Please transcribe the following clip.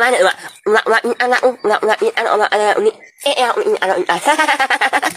mana mak mak mak ăn mak mak ăn mak ăn ni ăn anak ăn anak